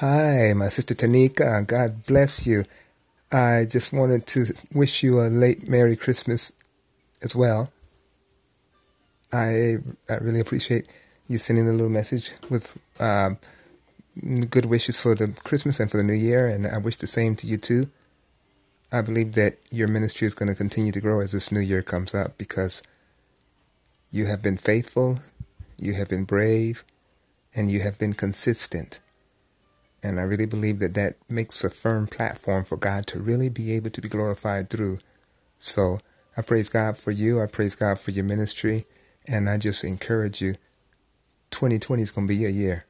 Hi, my sister Tanika. God bless you. I just wanted to wish you a late Merry Christmas as well. I, I really appreciate you sending a little message with um, good wishes for the Christmas and for the New Year, and I wish the same to you too. I believe that your ministry is going to continue to grow as this new year comes up because you have been faithful, you have been brave, and you have been consistent. And I really believe that that makes a firm platform for God to really be able to be glorified through. So I praise God for you. I praise God for your ministry. And I just encourage you 2020 is going to be your year.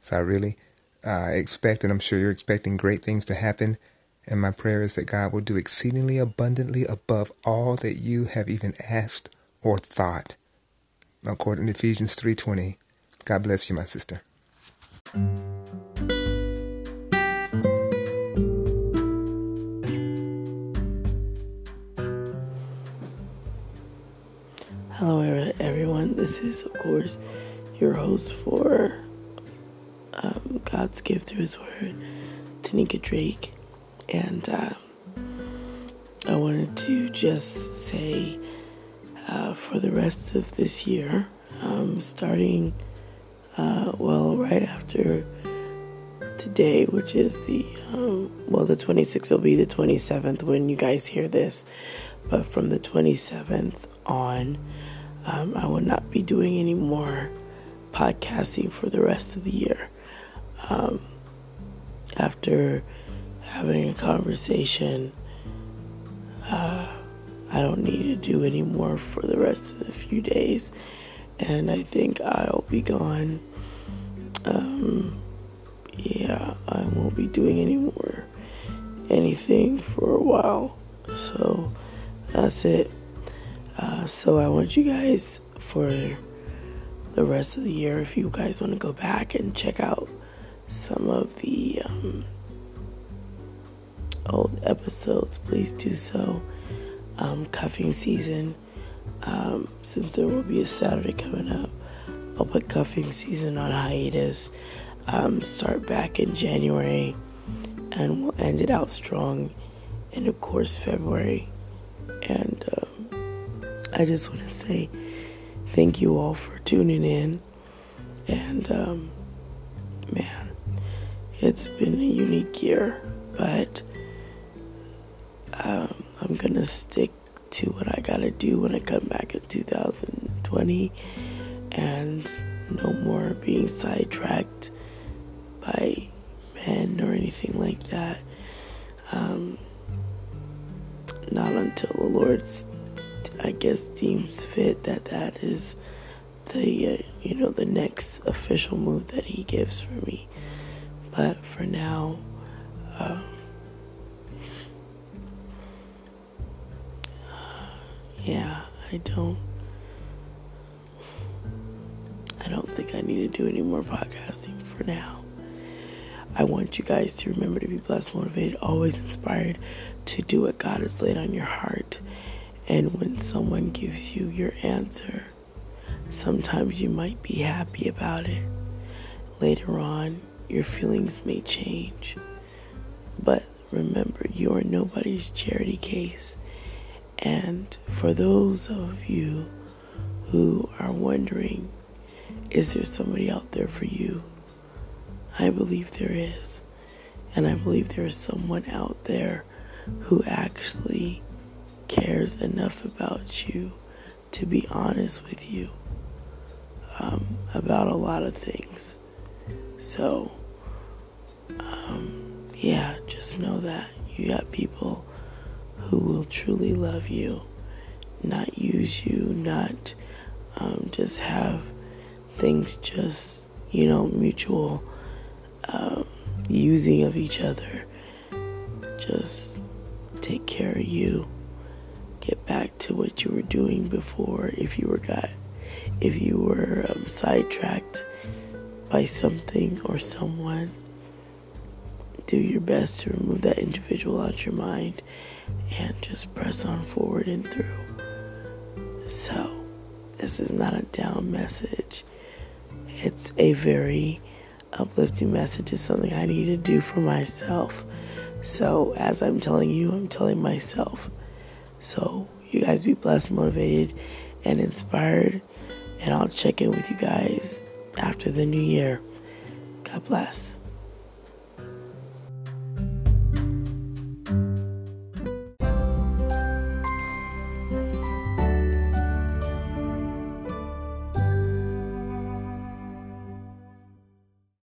So I really uh, expect, and I'm sure you're expecting great things to happen. And my prayer is that God will do exceedingly abundantly above all that you have even asked or thought. According to Ephesians 3:20. God bless you, my sister. Hello, everyone. This is, of course, your host for um, God's gift through His Word, Tanika Drake. And uh, I wanted to just say uh, for the rest of this year, um, starting, uh, well, right after today, which is the, um, well, the 26th will be the 27th when you guys hear this. But from the 27th on, um, I will not be doing any more podcasting for the rest of the year. Um, after having a conversation, uh, I don't need to do any more for the rest of the few days, and I think I'll be gone. Um, yeah, I won't be doing any more anything for a while, so that's it. Uh, so I want you guys for the rest of the year, if you guys want to go back and check out some of the um, old episodes, please do so. Um, cuffing season, um, since there will be a Saturday coming up, I'll put cuffing season on hiatus. Um, start back in January, and we'll end it out strong in, of course, February. And um, I just want to say thank you all for tuning in. And um, man, it's been a unique year, but um, I'm gonna stick to what I gotta do when I come back in 2020 and no more being sidetracked by men or anything like that. Um, until the Lord, I guess, deems fit that that is the, uh, you know, the next official move that He gives for me. But for now, um, yeah, I don't. I don't think I need to do any more podcasting for now. I want you guys to remember to be blessed, motivated, always inspired to do what God has laid on your heart. And when someone gives you your answer, sometimes you might be happy about it. Later on, your feelings may change. But remember, you are nobody's charity case. And for those of you who are wondering, is there somebody out there for you? I believe there is. And I believe there is someone out there who actually cares enough about you to be honest with you um, about a lot of things. So, um, yeah, just know that you got people who will truly love you, not use you, not um, just have things just, you know, mutual um, using of each other. Just take care of you. Get back to what you were doing before if you were got if you were um, sidetracked by something or someone do your best to remove that individual out your mind and just press on forward and through. So, this is not a down message. It's a very uplifting message is something I need to do for myself. So, as I'm telling you, I'm telling myself. So, you guys be blessed, motivated, and inspired. And I'll check in with you guys after the new year. God bless.